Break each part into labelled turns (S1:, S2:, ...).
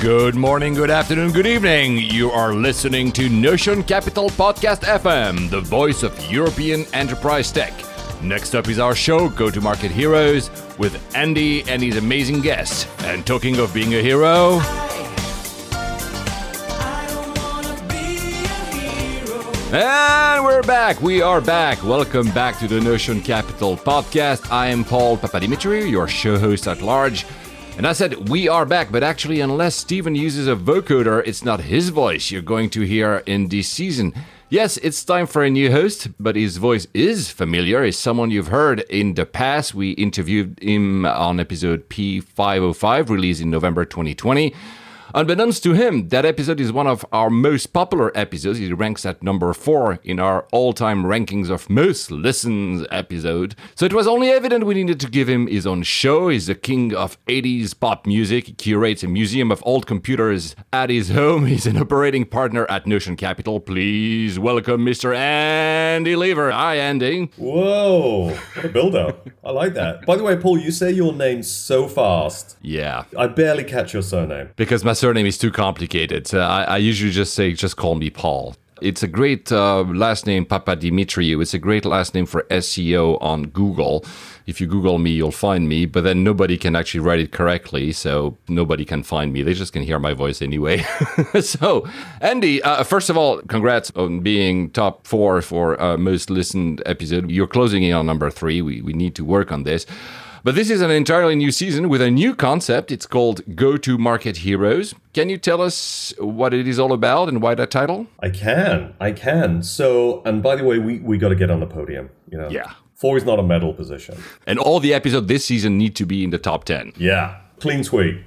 S1: Good morning, good afternoon, good evening. You are listening to Notion Capital Podcast FM, the voice of European enterprise tech. Next up is our show, Go to Market Heroes, with Andy and his amazing guests. And talking of being a hero, And we're back. We are back. Welcome back to the Notion Capital podcast. I am Paul Papadimitriou, your show host at large. And I said we are back, but actually, unless Steven uses a vocoder, it's not his voice you're going to hear in this season. Yes, it's time for a new host, but his voice is familiar. Is someone you've heard in the past. We interviewed him on episode P505, released in November 2020. Unbeknownst to him, that episode is one of our most popular episodes. It ranks at number four in our all time rankings of most listened episode. So it was only evident we needed to give him his own show. He's the king of 80s pop music. He curates a museum of old computers at his home. He's an operating partner at Notion Capital. Please welcome Mr. Andy Leaver. Hi, Andy.
S2: Whoa, what a build up. I like that. By the way, Paul, you say your name so fast.
S1: Yeah.
S2: I barely catch your surname.
S1: Because my surname is too complicated. Uh, I, I, usually just say, just call me Paul. It's a great uh, last name, Papadimitriou. It's a great last name for SEO on Google. If you Google me, you'll find me, but then nobody can actually write it correctly, so nobody can find me. They just can hear my voice anyway. so, Andy, uh, first of all, congrats on being top four for uh, most listened episode. You're closing in on number three. We, we need to work on this. But this is an entirely new season with a new concept. It's called Go to Market Heroes. Can you tell us what it is all about and why that title?
S2: I can. I can. So, and by the way, we, we got to get on the podium. You know?
S1: Yeah.
S2: Four is not a medal position.
S1: And all the episodes this season need to be in the top 10.
S2: Yeah. Clean sweep.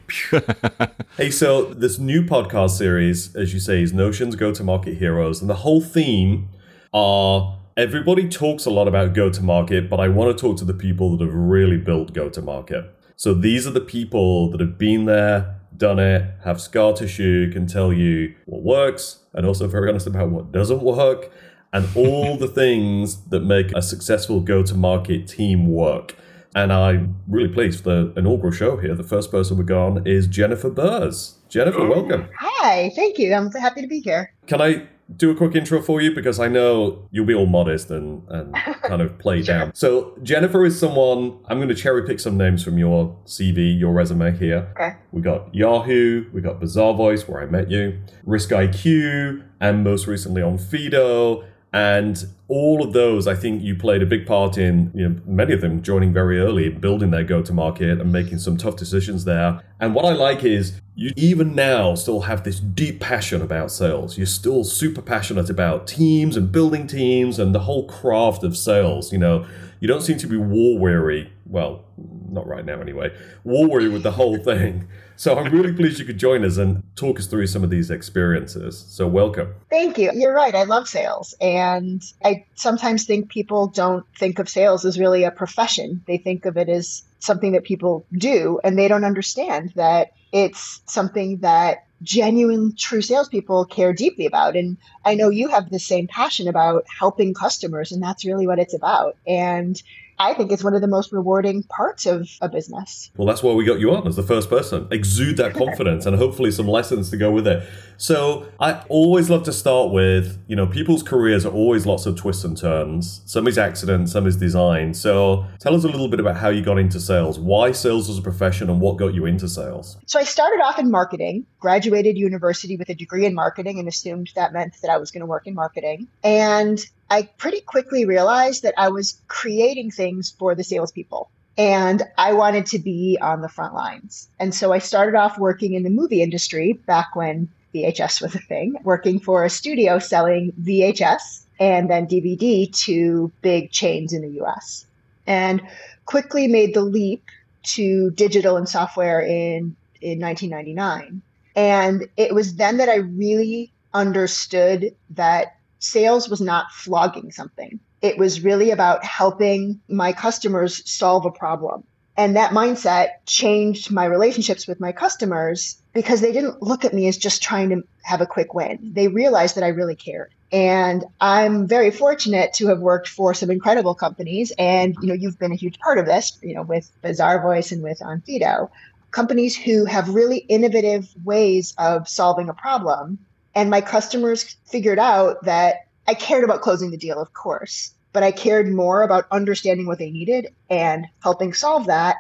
S2: hey, so this new podcast series, as you say, is Notions Go to Market Heroes. And the whole theme are everybody talks a lot about go to market, but I want to talk to the people that have really built go to market. So these are the people that have been there, done it, have scar tissue, can tell you what works, and also very honest about what doesn't work, and all the things that make a successful go to market team work. And I'm really pleased for the inaugural show here. The first person we got on is Jennifer Burrs. Jennifer, oh, welcome.
S3: Hi, thank you. I'm happy to be here.
S2: Can I do a quick intro for you because I know you'll be all modest and, and kind of play sure. down. So Jennifer is someone I'm going to cherry pick some names from your CV, your resume here.
S3: Okay.
S2: We got Yahoo, we got Bazaarvoice where I met you, RiskIQ, and most recently Onfido. And all of those, I think you played a big part in, you know, many of them joining very early, building their go to market and making some tough decisions there. And what I like is you even now still have this deep passion about sales. You're still super passionate about teams and building teams and the whole craft of sales. You know, you don't seem to be war weary. Well, not right now anyway. War weary with the whole thing. So I'm really pleased you could join us and talk us through some of these experiences. So welcome.
S3: Thank you. You're right. I love sales. And I sometimes think people don't think of sales as really a profession. They think of it as something that people do, and they don't understand that it's something that genuine, true salespeople care deeply about. And I know you have the same passion about helping customers, and that's really what it's about. And I think it's one of the most rewarding parts of a business.
S2: Well, that's why we got you on as the first person. Exude that confidence and hopefully some lessons to go with it. So I always love to start with, you know, people's careers are always lots of twists and turns. Some is accident, some is design. So tell us a little bit about how you got into sales, why sales as a profession, and what got you into sales.
S3: So I started off in marketing, graduated university with a degree in marketing, and assumed that meant that I was going to work in marketing. And I pretty quickly realized that I was creating things for the salespeople. And I wanted to be on the front lines. And so I started off working in the movie industry back when VHS was a thing, working for a studio selling VHS and then DVD to big chains in the US. And quickly made the leap to digital and software in, in 1999. And it was then that I really understood that sales was not flogging something. It was really about helping my customers solve a problem. And that mindset changed my relationships with my customers because they didn't look at me as just trying to have a quick win. They realized that I really cared. And I'm very fortunate to have worked for some incredible companies. And, you know, you've been a huge part of this, you know, with Bazaarvoice and with Onfido. companies who have really innovative ways of solving a problem. And my customers figured out that I cared about closing the deal, of course, but I cared more about understanding what they needed and helping solve that.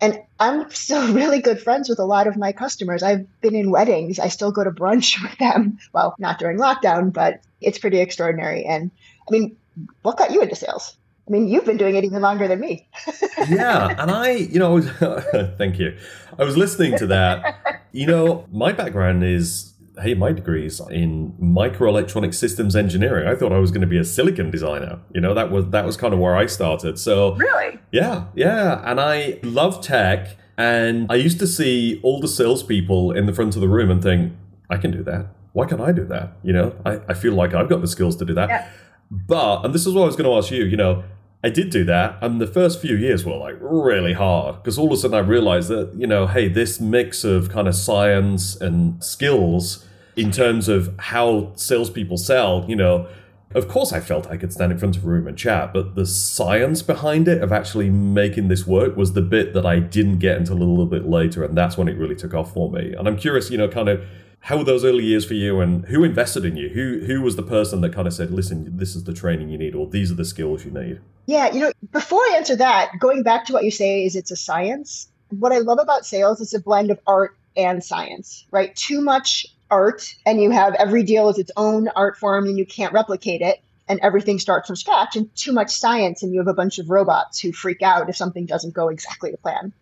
S3: And I'm still really good friends with a lot of my customers. I've been in weddings. I still go to brunch with them. Well, not during lockdown, but it's pretty extraordinary. And I mean, what got you into sales? I mean, you've been doing it even longer than me.
S2: yeah, and I, you know, thank you. I was listening to that. You know, my background is hey, my degrees in microelectronic systems engineering. I thought I was going to be a silicon designer. You know, that was that was kind of where I started. So
S3: really,
S2: yeah, yeah, and I love tech. And I used to see all the salespeople in the front of the room and think, I can do that. Why can't I do that? You know, I, I feel like I've got the skills to do that.
S3: Yeah.
S2: But, and this is what I was going to ask you, you know, I did do that, and the first few years were like really hard because all of a sudden I realized that, you know, hey, this mix of kind of science and skills in terms of how salespeople sell, you know, of course I felt I could stand in front of a room and chat, but the science behind it of actually making this work was the bit that I didn't get until a little bit later, and that's when it really took off for me. And I'm curious, you know, kind of how were those early years for you and who invested in you? Who who was the person that kind of said listen this is the training you need or these are the skills you need
S3: yeah you know before i answer that going back to what you say is it's a science what i love about sales is a blend of art and science right? Too much art and you have every deal is its own art form and you can't replicate it and everything starts from scratch and too much science and you have a bunch of robots who freak out if something doesn't go exactly to plan.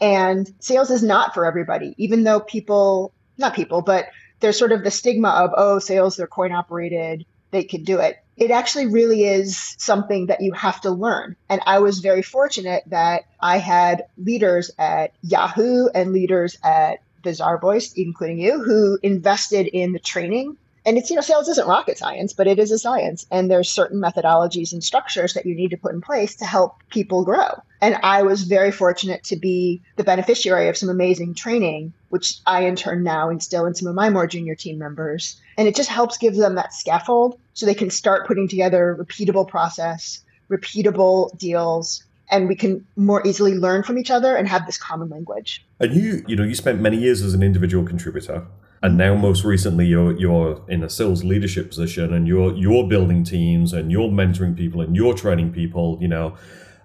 S3: And sales is not for everybody even though people not people, but there's sort of the stigma of, oh, sales, they're coin operated, they can do it. It actually really is something that you have to learn. And I was very fortunate that I had leaders at Yahoo and leaders at Bazaarvoice, including you, who invested in the training and it's you know sales isn't rocket science but it is a science. And there's certain methodologies and structures that you need to put in place to help people grow. And i was very fortunate to be the beneficiary of some amazing training which i in turn now instill in some of my more junior team members. And it just helps give them that scaffold so they can start putting together repeatable process repeatable deals and we can more easily learn from each other and have this common language.
S2: And you you know you spent many years as an individual contributor and now most recently you're you're in a sales leadership position and you're you're building teams and you're mentoring people and you're training people you know.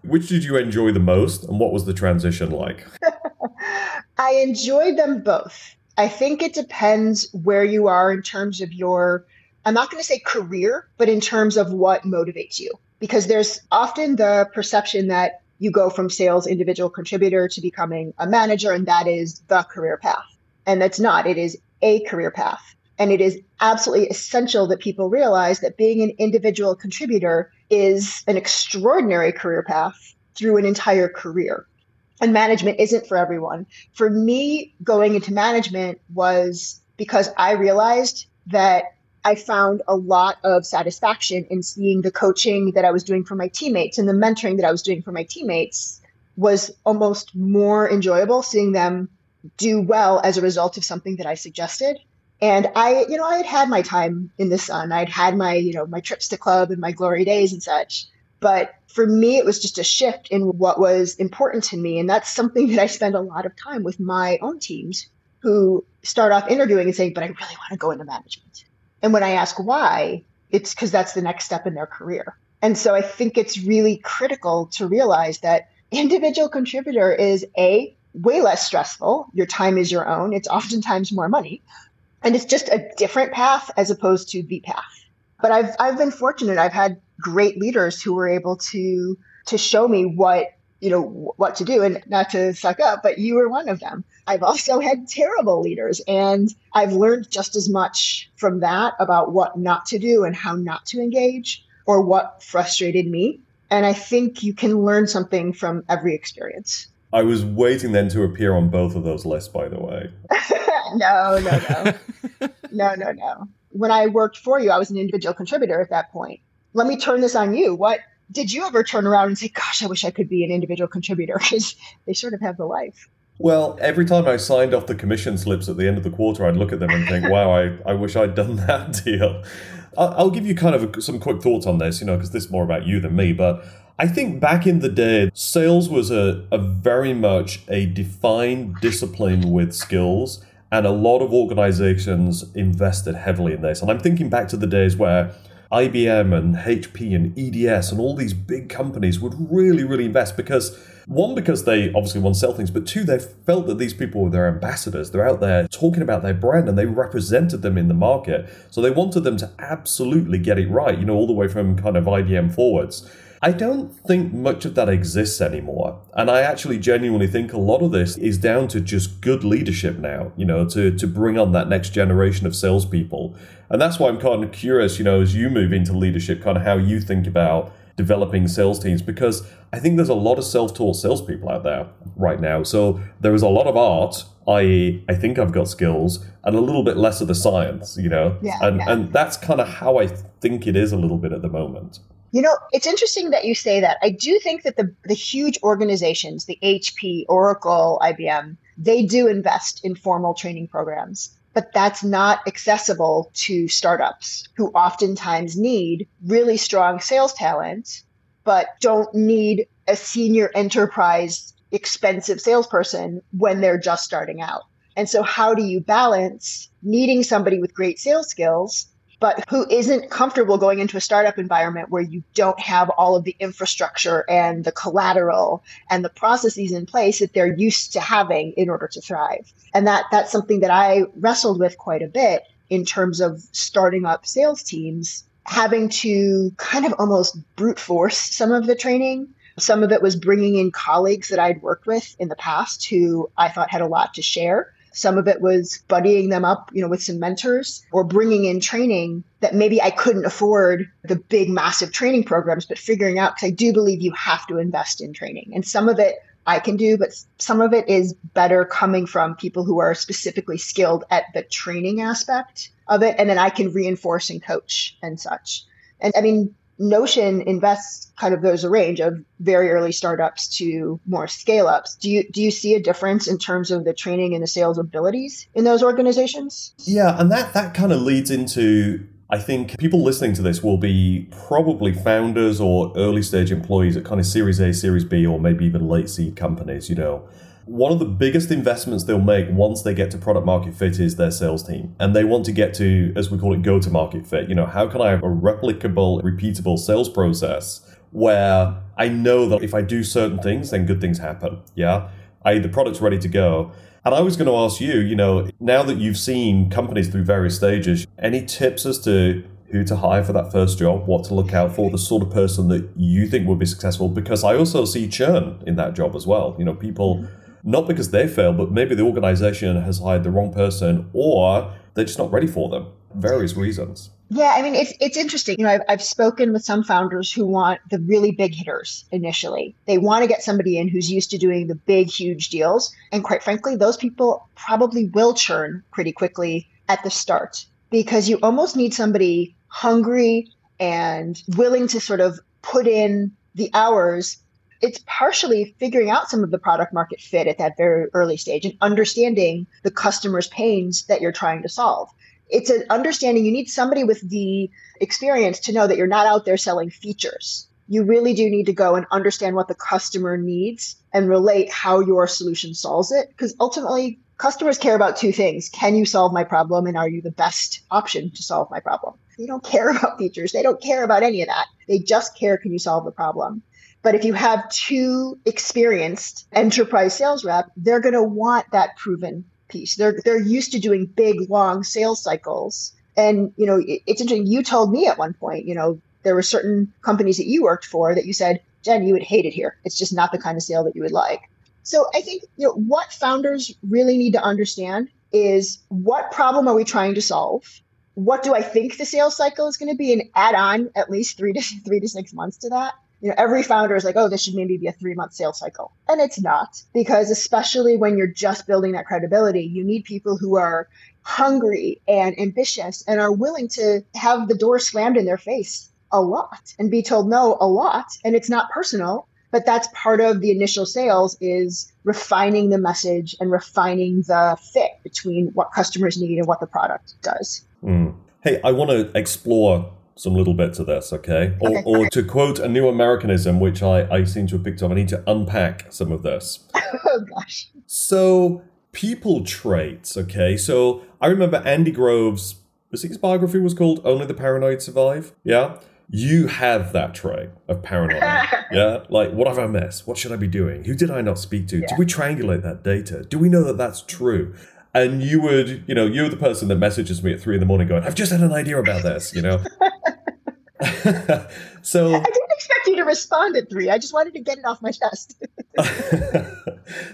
S2: Which did you enjoy the most and what was the transition like?
S3: I enjoyed them both. I think it depends where you are in terms of your i'm not going to say career but in terms of what motivates you. Because there's often the perception that you go from sales individual contributor to becoming a manager and that is the career path. And that's not it is a career path. And it is absolutely essential that people realize that being an individual contributor is an extraordinary career path through an entire career. And management isn't for everyone. For me, going into management was because I realized that I found a lot of satisfaction in seeing the coaching that I was doing for my teammates and the mentoring that I was doing for my teammates was almost more enjoyable seeing them do well as a result of something that I suggested. And I, you know, I had had my time in the sun. I'd had my, you know, my trips to club and my glory days and such. But for me, it was just a shift in what was important to me. And that's something that I spend a lot of time with my own teams who start off interviewing and saying, but I really want to go into management. And when I ask why, it's because that's the next step in their career. And so I think it's really critical to realize that individual contributor is a way less stressful. Your time is your own. It's oftentimes more money. And it's just a different path as opposed to the path. But I've I've been fortunate. I've had great leaders who were able to to show me what you know what to do and not to suck up but you were one of them i've also had terrible leaders and i've learned just as much from that about what not to do and how not to engage or what frustrated me and i think you can learn something from every experience
S2: I was waiting then to appear on both of those lists, by the way.
S3: no, no, no. no, no, no. When I worked for you, I was an individual contributor at that point. Let me turn this on you. What did you ever turn around and say, gosh, I wish I could be an individual contributor? Because they sort of have the life.
S2: Well, every time I signed off the commission slips at the end of the quarter, I'd look at them and think, wow, I, I wish I'd done that deal. I'll, I'll give you kind of a, some quick thoughts on this, you know, because this is more about you than me. But I think back in the day, sales was a, a very much a defined discipline with skills, and a lot of organizations invested heavily in this. And I'm thinking back to the days where IBM and HP and EDS and all these big companies would really, really invest because one, because they obviously want to sell things, but two, they felt that these people were their ambassadors. They're out there talking about their brand and they represented them in the market. So they wanted them to absolutely get it right, you know, all the way from kind of IBM forwards. I don't think much of that exists anymore. And I actually genuinely think a lot of this is down to just good leadership now, you know, to, to bring on that next generation of salespeople. And that's why I'm kind of curious, you know, as you move into leadership, kind of how you think about developing sales teams, because I think there's a lot of self taught salespeople out there right now. So there is a lot of art, i.e., I think I've got skills, and a little bit less of the science, you know?
S3: Yeah,
S2: and,
S3: yeah.
S2: and that's kind of how I think it is a little bit at the moment.
S3: You know, it's interesting that you say that. I do think that the, the huge organizations, the HP, Oracle, IBM, they do invest in formal training programs, but that's not accessible to startups who oftentimes need really strong sales talent, but don't need a senior enterprise expensive salesperson when they're just starting out. And so, how do you balance needing somebody with great sales skills but who isn't comfortable going into a startup environment where you don't have all of the infrastructure and the collateral and the processes in place that they're used to having in order to thrive. And that that's something that I wrestled with quite a bit in terms of starting up sales teams, having to kind of almost brute force some of the training. Some of it was bringing in colleagues that I'd worked with in the past who I thought had a lot to share some of it was buddying them up, you know, with some mentors or bringing in training that maybe I couldn't afford the big, massive training programs, but figuring out because I do believe you have to invest in training. And some of it I can do, but some of it is better coming from people who are specifically skilled at the training aspect of it. And then I can reinforce and coach and such. And I mean, Notion invests kind of goes a range of very early startups to more scale ups. Do you do you see a difference in terms of the training and the sales abilities in those organizations?
S2: Yeah, and that that kind of leads into I think people listening to this will be probably founders or early stage employees at kind of Series A, Series B, or maybe even late seed companies, you know one of the biggest investments they'll make once they get to product market fit is their sales team. And they want to get to, as we call it, go to market fit. You know, how can I have a replicable, repeatable sales process where I know that if I do certain things, then good things happen? Yeah. I, the product's ready to go. And I was going to ask you, you know, now that you've seen companies through various stages, any tips as to who to hire for that first job, what to look out for, the sort of person that you think would be successful? Because I also see churn in that job as well. You know, people not because they failed, but maybe the organization has hired the wrong person or they're just not ready for them. Various reasons.
S3: Yeah, I mean it's it's interesting. You know, I've, I've spoken with some founders who want the really big hitters initially. They want to get somebody in who's used to doing the big, huge deals, and quite frankly, those people probably will churn pretty quickly at the start because you almost need somebody hungry and willing to sort of put in the hours it's partially figuring out some of the product market fit at that very early stage and understanding the customer's pains that you're trying to solve. It's an understanding you need somebody with the experience to know that you're not out there selling features. You really do need to go and understand what the customer needs and relate how your solution solves it. Because ultimately, customers care about two things Can you solve my problem? And are you the best option to solve my problem? They don't care about features. They don't care about any of that. They just care can you solve the problem? But if you have two experienced enterprise sales rep, they're going to want that proven piece. They're they're used to doing big long sales cycles. And you know, it, it's interesting. You told me at one point, you know, there were certain companies that you worked for that you said, Jen, you would hate it here. It's just not the kind of sale that you would like. So I think you know what founders really need to understand is what problem are we trying to solve? What do I think the sales cycle is going to be, and add on at least three to three to six months to that you know, every founder is like, oh, this should maybe be a three month sales cycle. And it's not, because especially when you're just building that credibility, you need people who are hungry and ambitious and are willing to have the door slammed in their face a lot and be told no a lot. And it's not personal, but that's part of the initial sales is refining the message and refining the fit between what customers need and what the product does.
S2: Mm. Hey, I want to explore some little bits of this, okay? Or,
S3: Okay.
S2: or to quote a new Americanism, which I, I seem to have picked up, I need to unpack some of this.
S3: oh gosh.
S2: So, people traits, okay? So, I remember Andy Grove's, was his biography was called Only the Paranoid Survive? Yeah? You have that trait of paranoia. yeah? Like, what have I missed? What should I be doing? Who did I not speak to? Did we triangulate that data? Do we know that that's true? And you would, you know, you're the person that messages me at three in the morning going, I've just had an idea about this, you know? so
S3: I didn't expect you to respond at three. I just wanted to get it off my chest.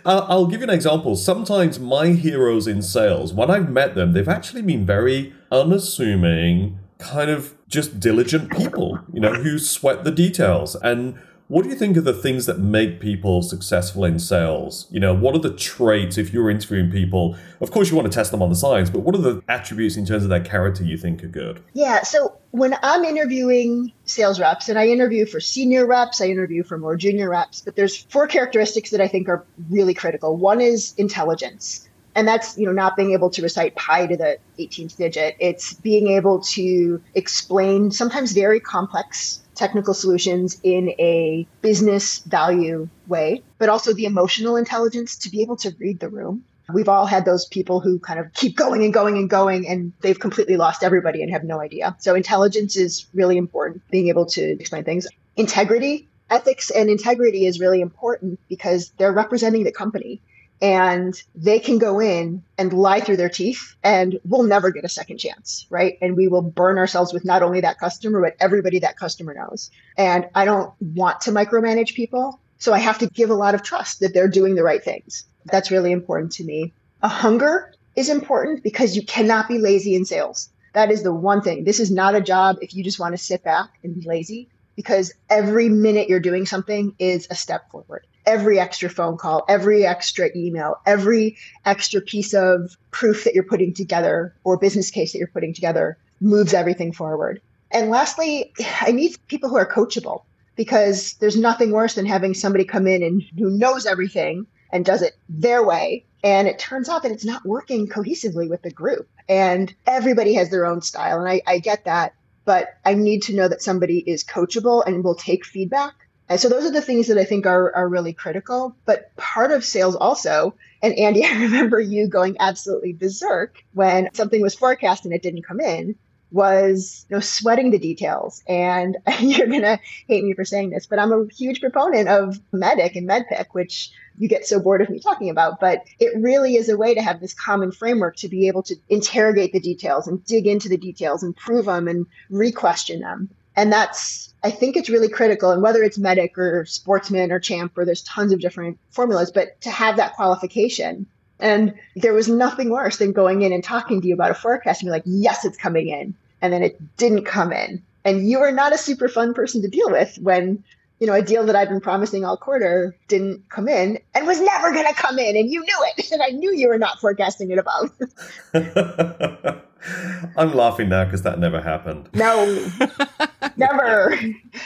S2: I'll I'll give you an example. Sometimes my heroes in sales, when I've met them, they've actually been very unassuming, kind of just diligent people, you know, who sweat the details. And what do you think are the things that make people successful in sales? You know, what are the traits if you're interviewing people? Of course, you want to test them on the science, but what are the attributes in terms of their character you think are good?
S3: Yeah. So when I'm interviewing sales reps, and I interview for senior reps, I interview for more junior reps, but there's four characteristics that I think are really critical. One is intelligence. And that's, you know, not being able to recite pi to the 18th digit. It's being able to explain sometimes very complex technical solutions in a business value way, but also the emotional intelligence to be able to read the room. We've all had those people who kind of keep going and going and going, and they've completely lost everybody and have no idea. So, intelligence is really important, being able to explain things. Integrity, ethics, and integrity is really important because they're representing the company and they can go in and lie through their teeth and we'll never get a second chance right? And we will burn ourselves with not only that customer but everybody that customer knows. And i don't want to micromanage people so i have to give a lot of trust that they're doing the right things. That's really important to me. A hunger is important because you cannot be lazy in sales. That is the one thing. This is not a job if you just want to sit back and be lazy because every minute you're doing something is a step forward every extra phone call, every extra email, every extra piece of proof that you're putting together or business case that you're putting together moves everything forward. And lastly, I need people who are coachable because there's nothing worse than having somebody come in and who knows everything and does it their way. And it turns out that it's not working cohesively with the group. And everybody has their own style. And I, I get that. But I need to know that somebody is coachable and will take feedback and so those are the things that I think are, are really critical. But part of sales also, and Andy, I remember you going absolutely berserk when something was forecast and it didn't come in, was you know sweating the details. And you're gonna hate me for saying this, but I'm a huge proponent of MEDDIC and MEDDPICC, which you get so bored of me talking about. But it really is a way to have this common framework to be able to interrogate the details and dig into the details and prove them and re-question them. And that's, I think it's really critical. And whether it's MEDDIC or sportsman or champ, or there's tons of different formulas, but to have that qualification. And there was nothing worse than going in and talking to you about a forecast and be like, yes, it's coming in. And then it didn't come in. And you are not a super fun person to deal with when, you know, a deal that I've been promising all quarter didn't come in and was never going to come in. And you knew it. And I knew you were not forecasting it above.
S2: I'm laughing now because that never happened.
S3: No, never.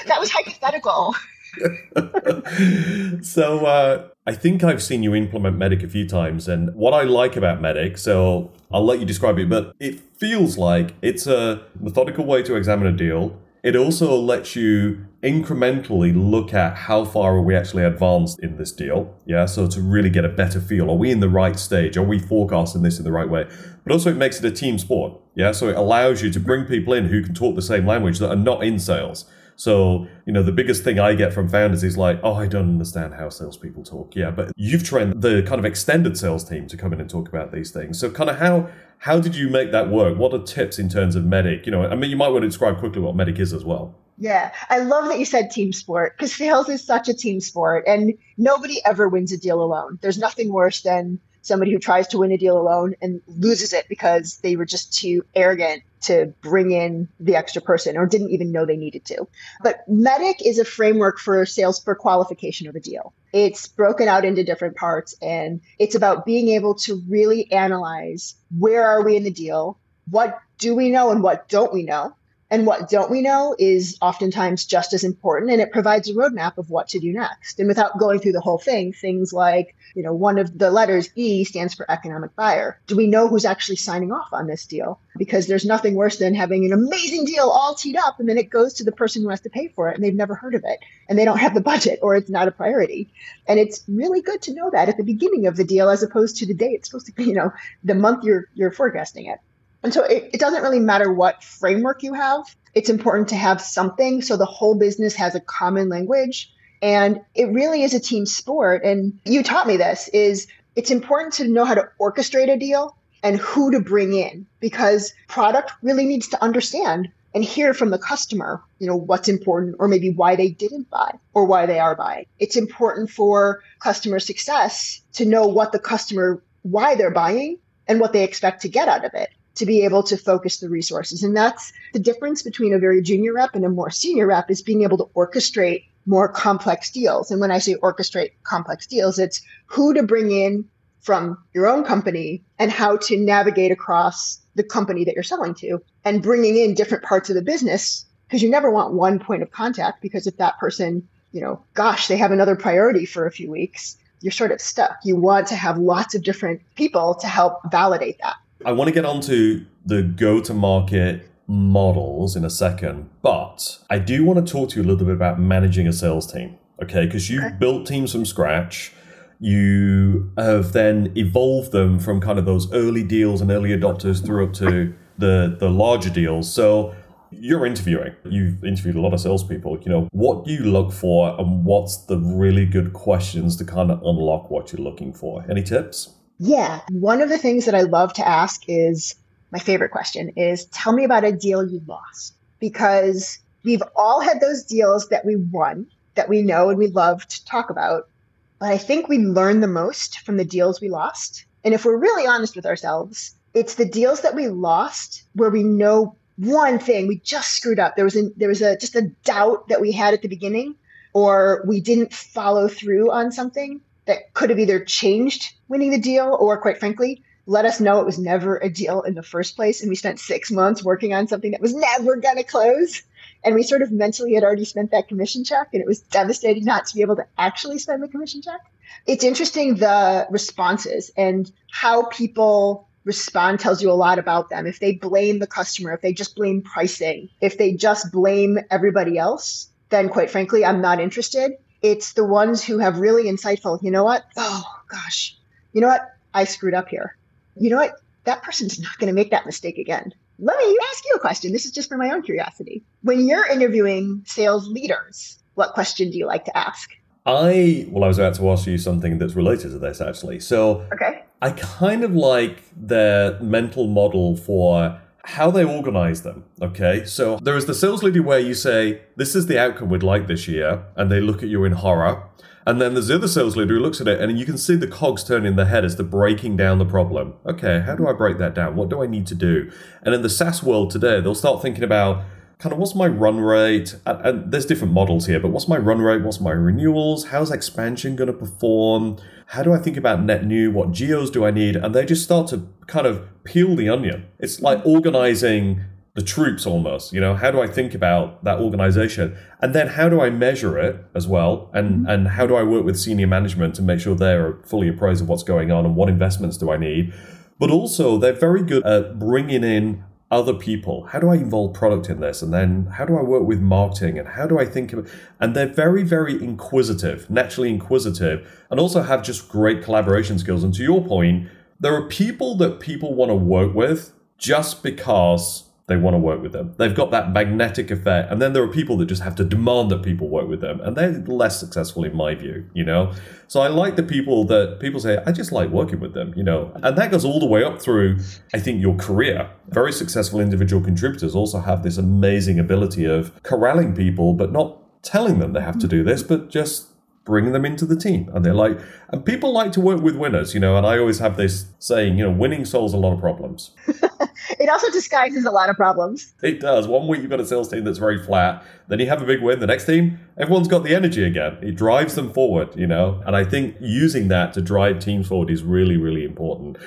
S3: That was hypothetical.
S2: so uh, I think I've seen you implement MEDDIC a few times, and what I like about MEDDIC, so I'll let you describe it, but it feels like it's a methodical way to examine a deal. It also lets you incrementally look at how far are we actually advanced in this deal. Yeah, so to really get a better feel, are we in the right stage? Are we forecasting this in the right way? But also, it makes it a team sport. Yeah, so it allows you to bring people in who can talk the same language that are not in sales. So, you know, the biggest thing I get from founders is like, oh, I don't understand how salespeople talk. Yeah, but you've trained the kind of extended sales team to come in and talk about these things. So, kind of how how did you make that work? What are tips in terms of MEDDIC? You know, I mean, you might want to describe quickly what MEDDIC is as well.
S3: Yeah, I love that you said team sport because sales is such a team sport and nobody ever wins a deal alone. There's nothing worse than somebody who tries to win a deal alone and loses it because they were just too arrogant to bring in the extra person or didn't even know they needed to. But MEDDIC is a framework for sales for qualification of a deal. It's broken out into different parts and it's about being able to really analyze where are we in the deal? What do we know and what don't we know? And what don't we know is oftentimes just as important, and it provides a roadmap of what to do next. And without going through the whole thing, things like, you know, one of the letters E stands for economic buyer. Do we know who's actually signing off on this deal? Because there's nothing worse than having an amazing deal all teed up, and then it goes to the person who has to pay for it, and they've never heard of it, and they don't have the budget, or it's not a priority. And it's really good to know that at the beginning of the deal, as opposed to the day it's supposed to be, you know, the month you're you're forecasting it. And so it, it doesn't really matter what framework you have. It's important to have something so the whole business has a common language. And it really is a team sport. And you taught me this is it's important to know how to orchestrate a deal and who to bring in because product really needs to understand and hear from the customer, you know, what's important or maybe why they didn't buy or why they are buying. It's important for customer success to know what the customer why they're buying and what they expect to get out of it to be able to focus the resources. And that's the difference between a very junior rep and a more senior rep is being able to orchestrate more complex deals. And when I say orchestrate complex deals, it's who to bring in from your own company and how to navigate across the company that you're selling to and bringing in different parts of the business because you never want one point of contact because if that person, you know, gosh, they have another priority for a few weeks, you're sort of stuck. You want to have lots of different people to help validate that.
S2: I want to get onto the go to market models in a second, but I do want to talk to you a little bit about managing a sales team. Okay, because you've okay. built teams from scratch. You have then evolved them from kind of those early deals and early adopters through up to the the larger deals. So you're interviewing. You've interviewed a lot of salespeople. You know, what do you look for and what's the really good questions to kind of unlock what you're looking for? Any tips?
S3: Yeah. One of the things that I love to ask is my favorite question is tell me about a deal you lost. Because we've all had those deals that we won that we know and we love to talk about. But I think we learn the most from the deals we lost. And if we're really honest with ourselves, it's the deals that we lost where we know one thing we just screwed up. There was a, there was a just a doubt that we had at the beginning, or we didn't follow through on something that could have either changed winning the deal or, quite frankly, let us know it was never a deal in the first place. And we spent six months working on something that was never going to close. And we sort of mentally had already spent that commission check, and it was devastating not to be able to actually spend the commission check. It's interesting the responses and how people respond tells you a lot about them. If they blame the customer, if they just blame pricing, if they just blame everybody else, then quite frankly, I'm not interested. It's the ones who have really insightful, you know what? Oh gosh, you know what? I screwed up here. You know what? That person's not going to make that mistake again. Let me ask you a question. This is just for my own curiosity. When you're interviewing sales leaders, what question do you like to ask?
S2: I well, I was about to ask you something that's related to this actually. So,
S3: okay,
S2: I kind of like their mental model for how they organize them. Okay, so there is the sales leader where you say, "This is the outcome we'd like this year," and they look at you in horror. And then there's the other sales leader who looks at it and you can see the cogs turning in their head as they're breaking down the problem. Okay, how do I break that down? What do I need to do? And in the SaaS world today, they'll start thinking about kind of what's my run rate? And, and there's different models here, but what's my run rate? What's my renewals? How's expansion going to perform? How do I think about net new? What geos do I need? And they just start to kind of peel the onion. It's like organizing the troops almost you know how do i think about that organization and then how do i measure it as well and mm-hmm. and how do i work with senior management to make sure they're fully appraised of what's going on and what investments do i need but also they're very good at bringing in other people. How do i involve product in this? And then how do i work with marketing? And how do i think of and they're very very inquisitive naturally inquisitive and also have just great collaboration skills. And to your point there are people that people want to work with just because they want to work with them. They've got that magnetic effect. And then there are people that just have to demand that people work with them. And they're less successful in my view, you know? So I like the people that people say, I just like working with them, you know? And that goes all the way up through, I think, your career. Very successful individual contributors also have this amazing ability of corralling people, but not telling them they have to do this, but just bringing them into the team. And they're like, and people like to work with winners, you know, and I always have this saying, you know, winning solves a lot of problems.
S3: it also disguises a lot of problems.
S2: It does. One week you've got a sales team that's very flat, then you have a big win. The next team, everyone's got the energy again. It drives them forward, you know, and I think using that to drive teams forward is really, really important.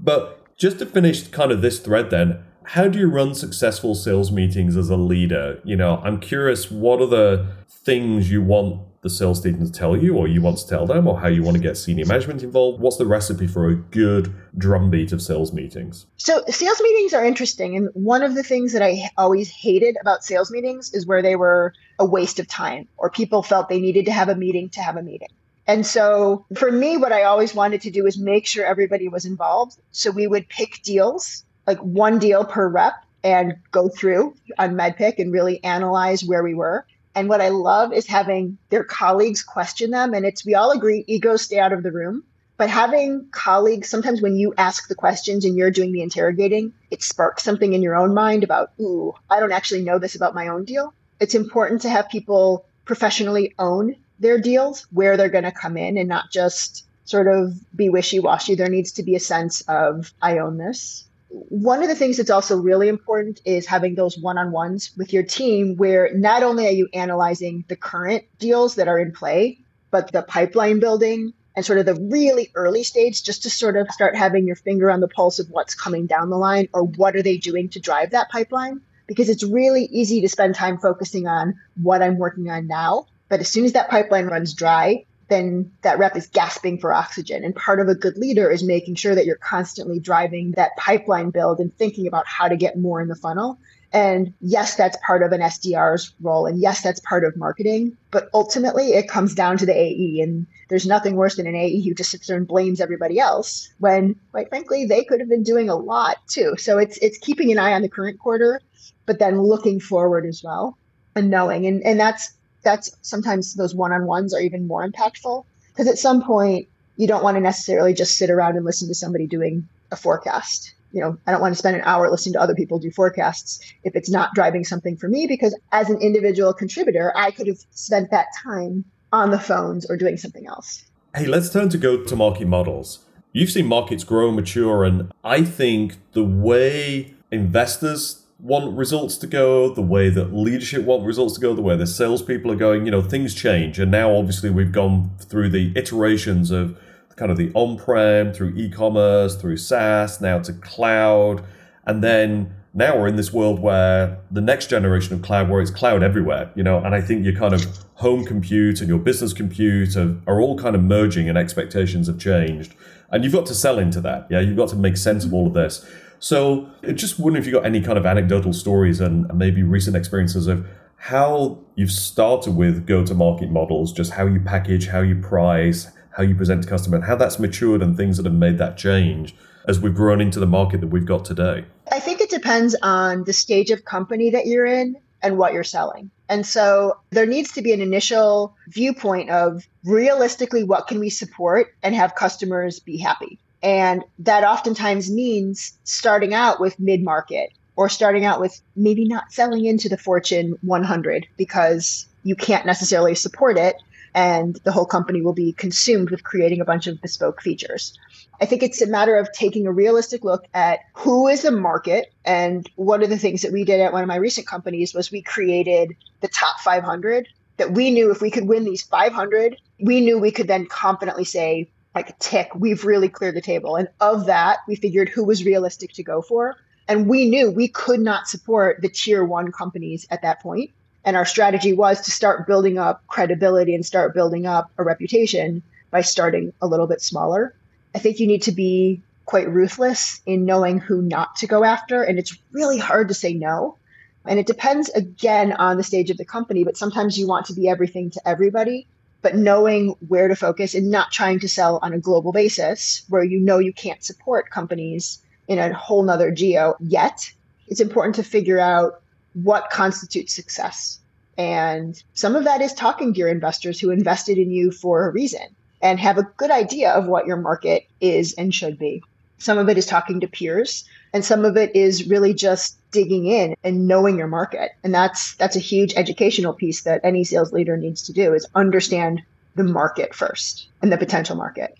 S2: But just to finish kind of this thread then, how do you run successful sales meetings as a leader? You know, I'm curious, what are the things you want the sales team to tell you, or you want to tell them, or how you want to get senior management involved? What's the recipe for a good drumbeat of sales meetings?
S3: So, sales meetings are interesting. And one of the things that I always hated about sales meetings is where they were a waste of time, or people felt they needed to have a meeting to have a meeting. And so for me, what I always wanted to do is make sure everybody was involved. So we would pick deals, like one deal per rep, and go through on MEDDPICC and really analyze where we were. And what I love is having their colleagues question them. And it's, we all agree, egos stay out of the room. But having colleagues, sometimes when you ask the questions and you're doing the interrogating, it sparks something in your own mind about, ooh, I don't actually know this about my own deal. It's important to have people professionally own their deals, where they're going to come in, and not just sort of be wishy washy. There needs to be a sense of, I own this one of the things that's also really important is having those one-on-ones with your team where not only are you analyzing the current deals that are in play but the pipeline building and sort of the really early stage just to sort of start having your finger on the pulse of what's coming down the line or what are they doing to drive that pipeline. Because it's really easy to spend time focusing on what I'm working on now but as soon as that pipeline runs dry then that rep is gasping for oxygen. And part of a good leader is making sure that you're constantly driving that pipeline build and thinking about how to get more in the funnel. And yes, that's part of an SDR's role. And yes, that's part of marketing. But ultimately, it comes down to the AE. And there's nothing worse than an AE who just sits there and blames everybody else when, quite frankly, they could have been doing a lot too. So it's it's keeping an eye on the current quarter, but then looking forward as well and knowing. And and that's that's sometimes those one-on-ones are even more impactful. Because at some point you don't want to necessarily just sit around and listen to somebody doing a forecast. You know i don't want to spend an hour listening to other people do forecasts if it's not driving something for me because as an individual contributor i could have spent that time on the phones or doing something else.
S2: Hey let's turn to go to market models. You've seen markets grow and mature and i think the way investors want results to go, the way that leadership want results to go, the way the salespeople are going. You know, things change, and now obviously we've gone through the iterations of kind of the on-prem through e-commerce, through SaaS, now to cloud, and then now we're in this world where the next generation of cloud, where it's cloud everywhere. You know, and I think your kind of home compute and your business compute are, are all kind of merging, and expectations have changed. And you've got to sell into that. Yeah, you've got to make sense of all of this. So, it just wondering if you got any kind of anecdotal stories and maybe recent experiences of how you've started with go to market models, just how you package, how you price, how you present to customer, and how that's matured and things that have made that change as we've grown into the market that we've got today?
S3: I think it depends on the stage of company that you're in and what you're selling. And so there needs to be an initial viewpoint of realistically what can we support and have customers be happy. And that oftentimes means starting out with mid market or starting out with maybe not selling into the Fortune 100 because you can't necessarily support it and the whole company will be consumed with creating a bunch of bespoke features. I think it's a matter of taking a realistic look at who is the market and one of the things that we did at one of my recent companies was we created the top 500 that we knew if we could win these 500, we knew we could then confidently say like tick, we've really cleared the table. And of that, we figured who was realistic to go for. And we knew we could not support the tier one companies at that point. And our strategy was to start building up credibility and start building up a reputation by starting a little bit smaller. I think you need to be quite ruthless in knowing who not to go after. And it's really hard to say no. And it depends again on the stage of the company, but sometimes you want to be everything to everybody but knowing where to focus and not trying to sell on a global basis where you know you can't support companies in a whole nother geo yet. It's important to figure out what constitutes success. And some of that is talking to your investors who invested in you for a reason and have a good idea of what your market is and should be. Some of it is talking to peers and some of it is really just digging in and knowing your market. And that's that's a huge educational piece that any sales leader needs to do is understand the market first and the potential market.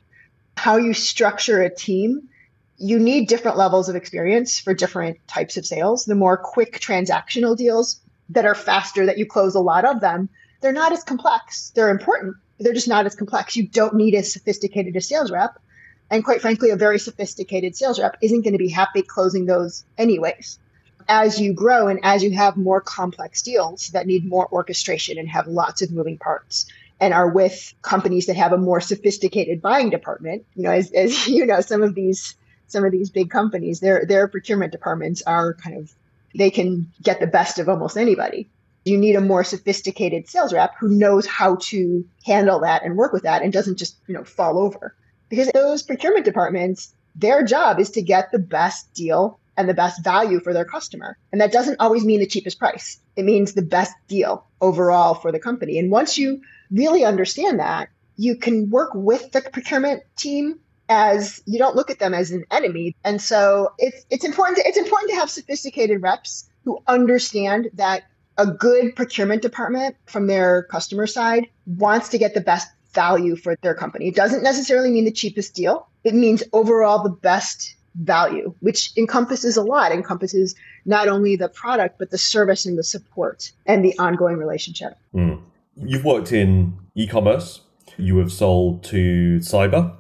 S3: How you structure a team, you need different levels of experience for different types of sales. The more quick transactional deals that are faster that you close a lot of them, they're not as complex. They're important. They're just not as complex. You don't need as sophisticated a sales rep and quite frankly, a very sophisticated sales rep isn't going to be happy closing those anyways. as you grow and as you have more complex deals that need more orchestration and have lots of moving parts and are with companies that have a more sophisticated buying department, you know, as, as you know, some of these some of these big companies, their their procurement departments are kind of they can get the best of almost anybody. You need a more sophisticated sales rep who knows how to handle that and work with that and doesn't just, you know, fall over. Because those procurement departments, their job is to get the best deal and the best value for their customer. And that doesn't always mean the cheapest price. It means the best deal overall for the company. And once you really understand that, you can work with the procurement team as you don't look at them as an enemy. And so it's it's important to, it's important to have sophisticated reps who understand that a good procurement department from their customer side wants to get the best value for their company. It doesn't necessarily mean the cheapest deal. It means overall the best value, which encompasses a lot, it encompasses not only the product, but the service and the support and the ongoing relationship.
S2: Mm. You've worked in e commerce, you have sold to cyber,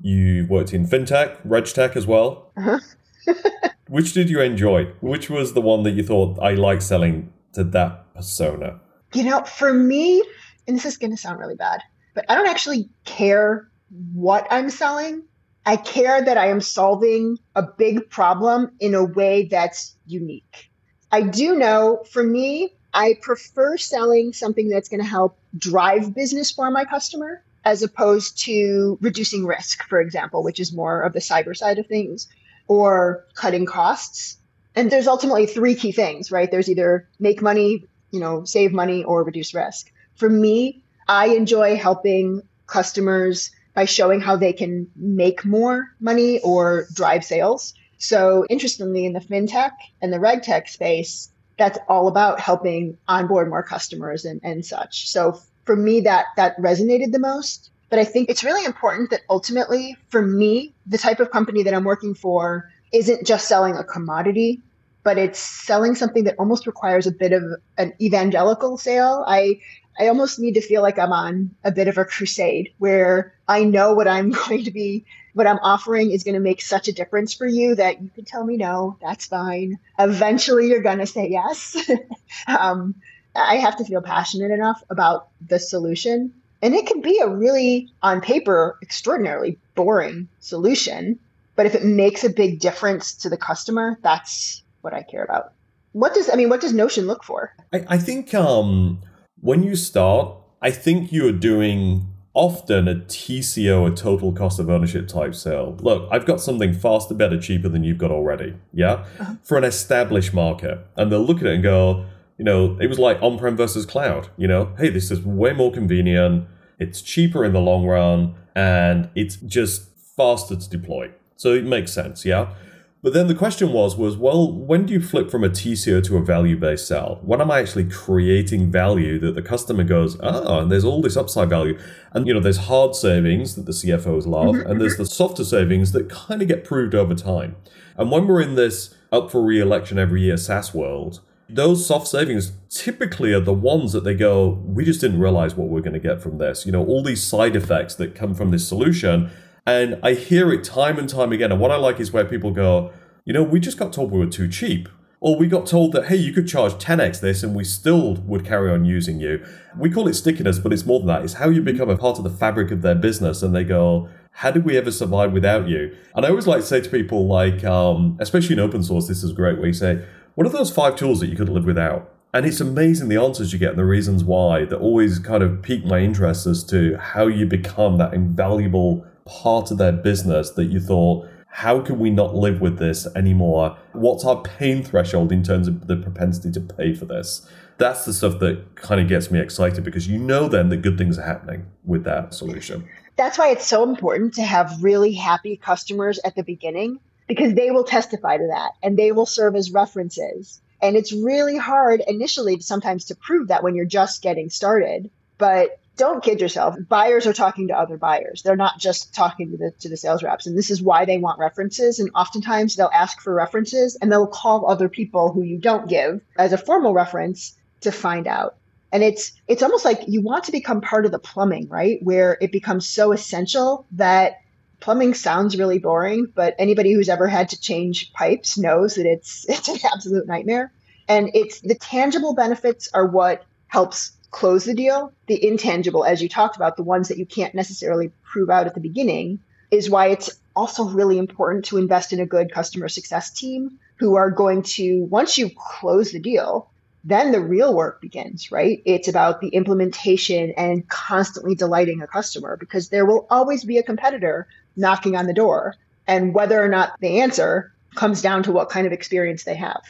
S2: you've worked in fintech, regtech as well. Uh-huh. Which did you enjoy? Which was the one that you thought I like selling to that persona?
S3: You know, for me, and this is going to sound really bad, but I don't actually care what I'm selling. I care that I am solving a big problem in a way that's unique. I do know for me, I prefer selling something that's going to help drive business for my customer as opposed to reducing risk, for example, which is more of the cyber side of things, or cutting costs. And there's ultimately three key things, right? There's either make money, you know, save money or reduce risk. For me, I enjoy helping customers by showing how they can make more money or drive sales. So, interestingly, in the fintech and the regtech space, that's all about helping onboard more customers and, and such. So, for me, that that resonated the most. But I think it's really important that ultimately, for me, the type of company that I'm working for isn't just selling a commodity, but it's selling something that almost requires a bit of an evangelical sale. I I almost need to feel like I'm on a bit of a crusade where I know what I'm going to be, what I'm offering is going to make such a difference for you that you can tell me no, that's fine. Eventually, you're going to say yes. um, I have to feel passionate enough about the solution. And it can be a really, on paper, extraordinarily boring solution. But if it makes a big difference to the customer, that's what I care about. What does I mean? What does Notion look for?
S2: I, I think um, when you start, I think you're doing often a TCO, a total cost of ownership type sale. Look, I've got something faster, better, cheaper than you've got already. Yeah. Uh-huh. For an established market. And they'll look at it and go, you know, it was like on prem versus cloud. You know, hey, this is way more convenient. It's cheaper in the long run and it's just faster to deploy. So it makes sense. Yeah. But then the question was, was well, when do you flip from a TCO to a value-based sell? When am I actually creating value that the customer goes, oh, and there's all this upside value. And, you know, there's hard savings that the CFOs love, mm-hmm. and there's the softer savings that kind of get proved over time. And when we're in this up for re-election every year SaaS world, those soft savings typically are the ones that they go, we just didn't realize what we're going to get from this. You know, all these side effects that come from this solution and I hear it time and time again. And what I like is where people go, you know, we just got told we were too cheap. Or we got told that, hey, you could charge 10x this and we still would carry on using you. We call it stickiness, but it's more than that. It's how you become a part of the fabric of their business. And they go, how did we ever survive without you? And I always like to say to people, like, um, especially in open source, this is great, where you say, what are those five tools that you could live without? And it's amazing the answers you get and the reasons why that always kind of pique my interest as to how you become that invaluable part of their business that you thought, how can we not live with this anymore? What's our pain threshold in terms of the propensity to pay for this? That's the stuff that kind of gets me excited because you know then that good things are happening with that solution.
S3: That's why it's so important to have really happy customers at the beginning because they will testify to that and they will serve as references. And it's really hard initially sometimes to prove that when you're just getting started. But don't kid yourself. Buyers are talking to other buyers. They're not just talking to the to the sales reps. And this is why they want references. And oftentimes they'll ask for references and they'll call other people who you don't give as a formal reference to find out. And it's it's almost like you want to become part of the plumbing, right? Where it becomes so essential that plumbing sounds really boring, but anybody who's ever had to change pipes knows that it's it's an absolute nightmare. And it's the tangible benefits are what helps close the deal. The intangible, as you talked about, the ones that you can't necessarily prove out at the beginning, is why it's also really important to invest in a good customer success team who are going to, once you close the deal, then the real work begins, right? It's about the implementation and constantly delighting a customer because there will always be a competitor knocking on the door. And whether or not they answer comes down to what kind of experience they have.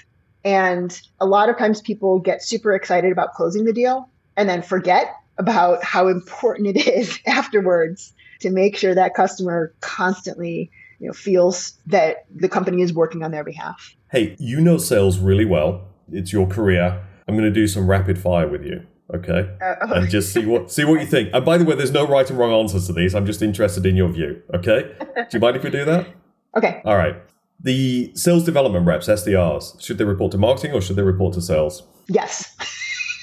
S3: And a lot of times people get super excited about closing the deal and then forget about how important it is afterwards to make sure that customer constantly you know, feels that the company is working on their behalf.
S2: Hey, you know sales really well. It's your career. I'm going to do some rapid fire with you, okay? Uh, okay. And just see what see what you think. And by the way, there's no right and wrong answers to these. I'm just interested in your view, okay? do you mind if we do that?
S3: Okay.
S2: All right. The sales development reps, SDRs, should they report to marketing or should they report to sales?
S3: Yes.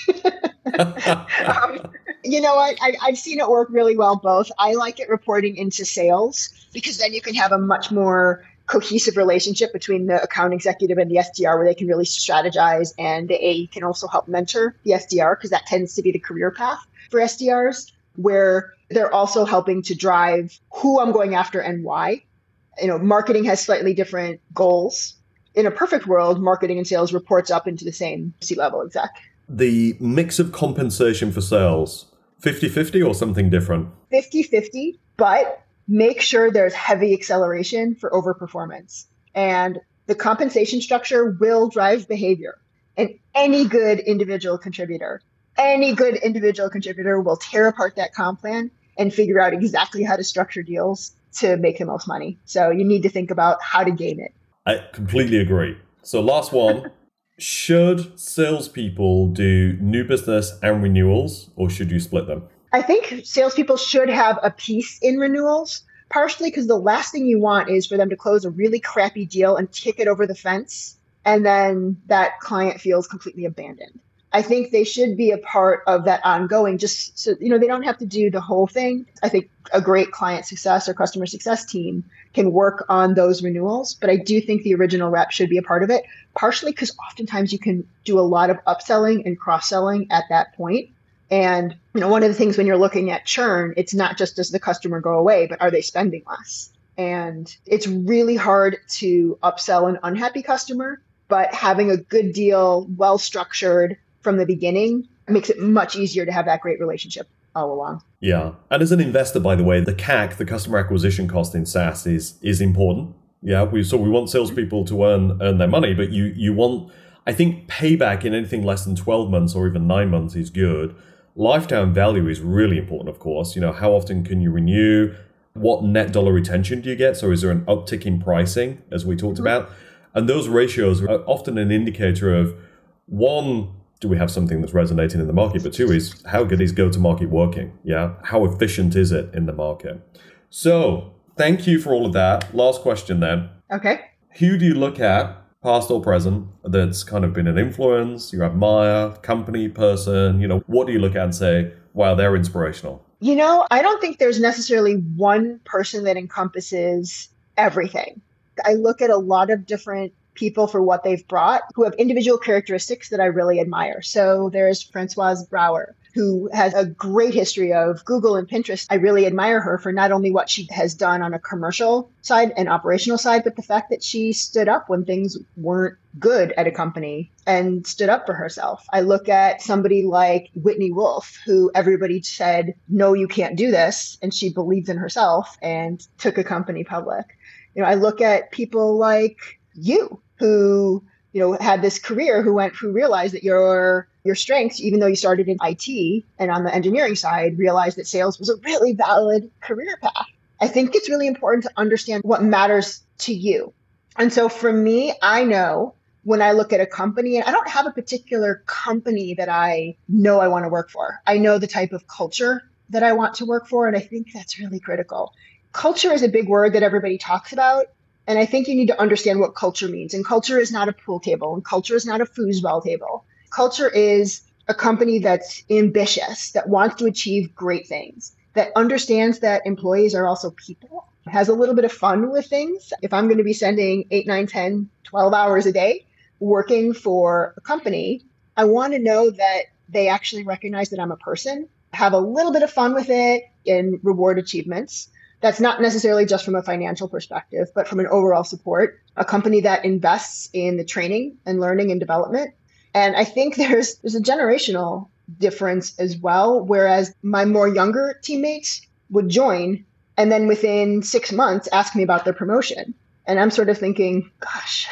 S3: um, you know what? I, I've seen it work really well both. I like it reporting into sales because then you can have a much more cohesive relationship between the account executive and the SDR where they can really strategize and the AE can also help mentor the SDR because that tends to be the career path for SDRs where they're also helping to drive who I'm going after and why. You know, marketing has slightly different goals. In a perfect world, marketing and sales reports up into the same C-level exec.
S2: The mix of compensation for sales 50 50 or something different?
S3: 50 50, but make sure there's heavy acceleration for overperformance. And the compensation structure will drive behavior. And any good individual contributor, any good individual contributor will tear apart that comp plan and figure out exactly how to structure deals to make the most money. So you need to think about how to game it.
S2: I completely agree. So, last one should salespeople do new business and renewals, or should you split them?
S3: I think salespeople should have a piece in renewals, partially because the last thing you want is for them to close a really crappy deal and kick it over the fence, and then that client feels completely abandoned. I think they should be a part of that ongoing, just so, you know, they don't have to do the whole thing. I think a great client success or customer success team can work on those renewals, but I do think the original rep should be a part of it, partially because oftentimes you can do a lot of upselling and cross selling at that point. And, you know, one of the things when you're looking at churn, it's not just does the customer go away, but are they spending less? And it's really hard to upsell an unhappy customer, but having a good deal, well structured, from the beginning makes it much easier to have that great relationship all along.
S2: Yeah. And as an investor, by the way, the CAC, the customer acquisition cost in SaaS is is important. Yeah. We so we want salespeople to earn earn their money, but you you want I think payback in anything less than 12 months or even nine months is good. Lifetime value is really important, of course. You know, how often can you renew? What net dollar retention do you get? So is there an uptick in pricing, as we talked mm-hmm. about? And those ratios are often an indicator of one, do we have something that's resonating in the market? But two is how good is go to market working? Yeah. How efficient is it in the market? So thank you for all of that. Last question then.
S3: Okay.
S2: Who do you look at, past or present, that's kind of been an influence, you admire, company, person? You know, what do you look at and say, wow, they're inspirational?
S3: You know, I don't think there's necessarily one person that encompasses everything. I look at a lot of different people for what they've brought who have individual characteristics that I really admire. So there's Francoise Brougher, who has a great history of Google and Pinterest. I really admire her for not only what she has done on a commercial side and operational side, but the fact that she stood up when things weren't good at a company and stood up for herself. I look at somebody like Whitney Wolfe, who everybody said, no, you can't do this. And she believed in herself and took a company public. You know, I look at people like you who you know had this career who went who realized that your your strengths even though you started in IT and on the engineering side realized that sales was a really valid career path. I think it's really important to understand what matters to you. And so for me i know when i look at a company and i don't have a particular company that i know i want to work for. I know the type of culture that i want to work for and i think that's really critical. Culture is a big word that everybody talks about and I think you need to understand what culture means. And culture is not a pool table, and culture is not a foosball table. Culture is a company that's ambitious, that wants to achieve great things, that understands that employees are also people, has a little bit of fun with things. If I'm going to be sending 8, 9, 10, 12 hours a day working for a company, I want to know that they actually recognize that I'm a person, have a little bit of fun with it, and reward achievements. That's not necessarily just from a financial perspective, but from an overall support. A company that invests in the training and learning and development. And I think there's there's a generational difference as well. Whereas my more younger teammates would join and then within six months ask me about their promotion. And I'm sort of thinking, gosh,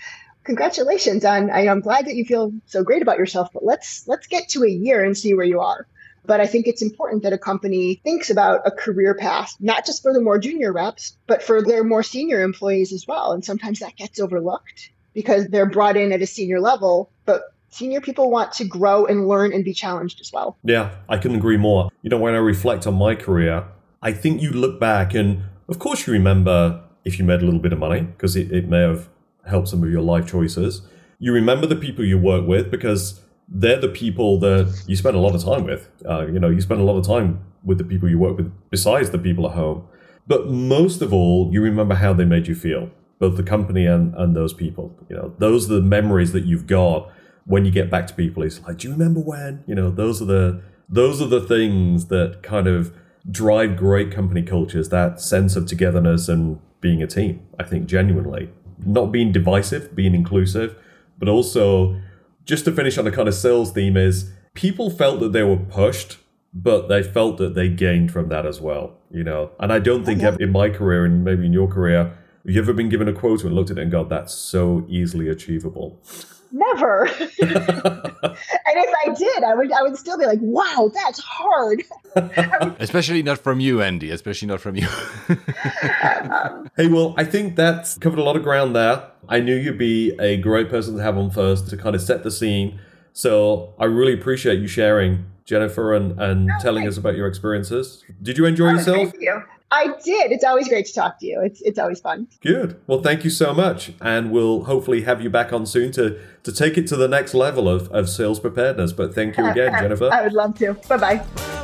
S3: congratulations on I, am glad that you feel so great about yourself, but let's let's get to a year and see where you are. But I think it's important that a company thinks about a career path, not just for the more junior reps, but for their more senior employees as well. And sometimes that gets overlooked because they're brought in at a senior level, but senior people want to grow and learn and be challenged as well.
S2: Yeah, I couldn't agree more. You know, when I reflect on my career, I think you look back and, of course, you remember if you made a little bit of money because it, it may have helped some of your life choices. You remember the people you work with because they're the people that you spend a lot of time with. Uh, you know, you spend a lot of time with the people you work with besides the people at home. But most of all, you remember how they made you feel, both the company and, and those people. You know, those are the memories that you've got when you get back to people, it's like, do you remember when? You know, those are the those are the things that kind of drive great company cultures. That sense of togetherness and being a team. I think genuinely, not being divisive, being inclusive, but also just to finish on the kind of sales theme is people felt that they were pushed but they felt that they gained from that as well, you know. And I don't think in my career and maybe in your career, have you ever been given a quota and looked at it and gone, that's so easily achievable?
S3: Never. and if I did, I would I would still be like, wow, that's hard.
S1: especially not from you, Andy. Especially not from you.
S2: hey, well, I think that's covered a lot of ground there. I knew you'd be a great person to have on first to kind of set the scene. So I really appreciate you sharing, Jennifer, and, and oh, telling us about your experiences. Did you enjoy oh, yourself?
S3: Thank you. I did. It's always great to talk to you. It's it's always fun.
S2: Good. Well, thank you so much, and we'll hopefully have you back on soon to to take it to the next level of of sales preparedness. But thank you again, Jennifer.
S3: I would love to. Bye bye.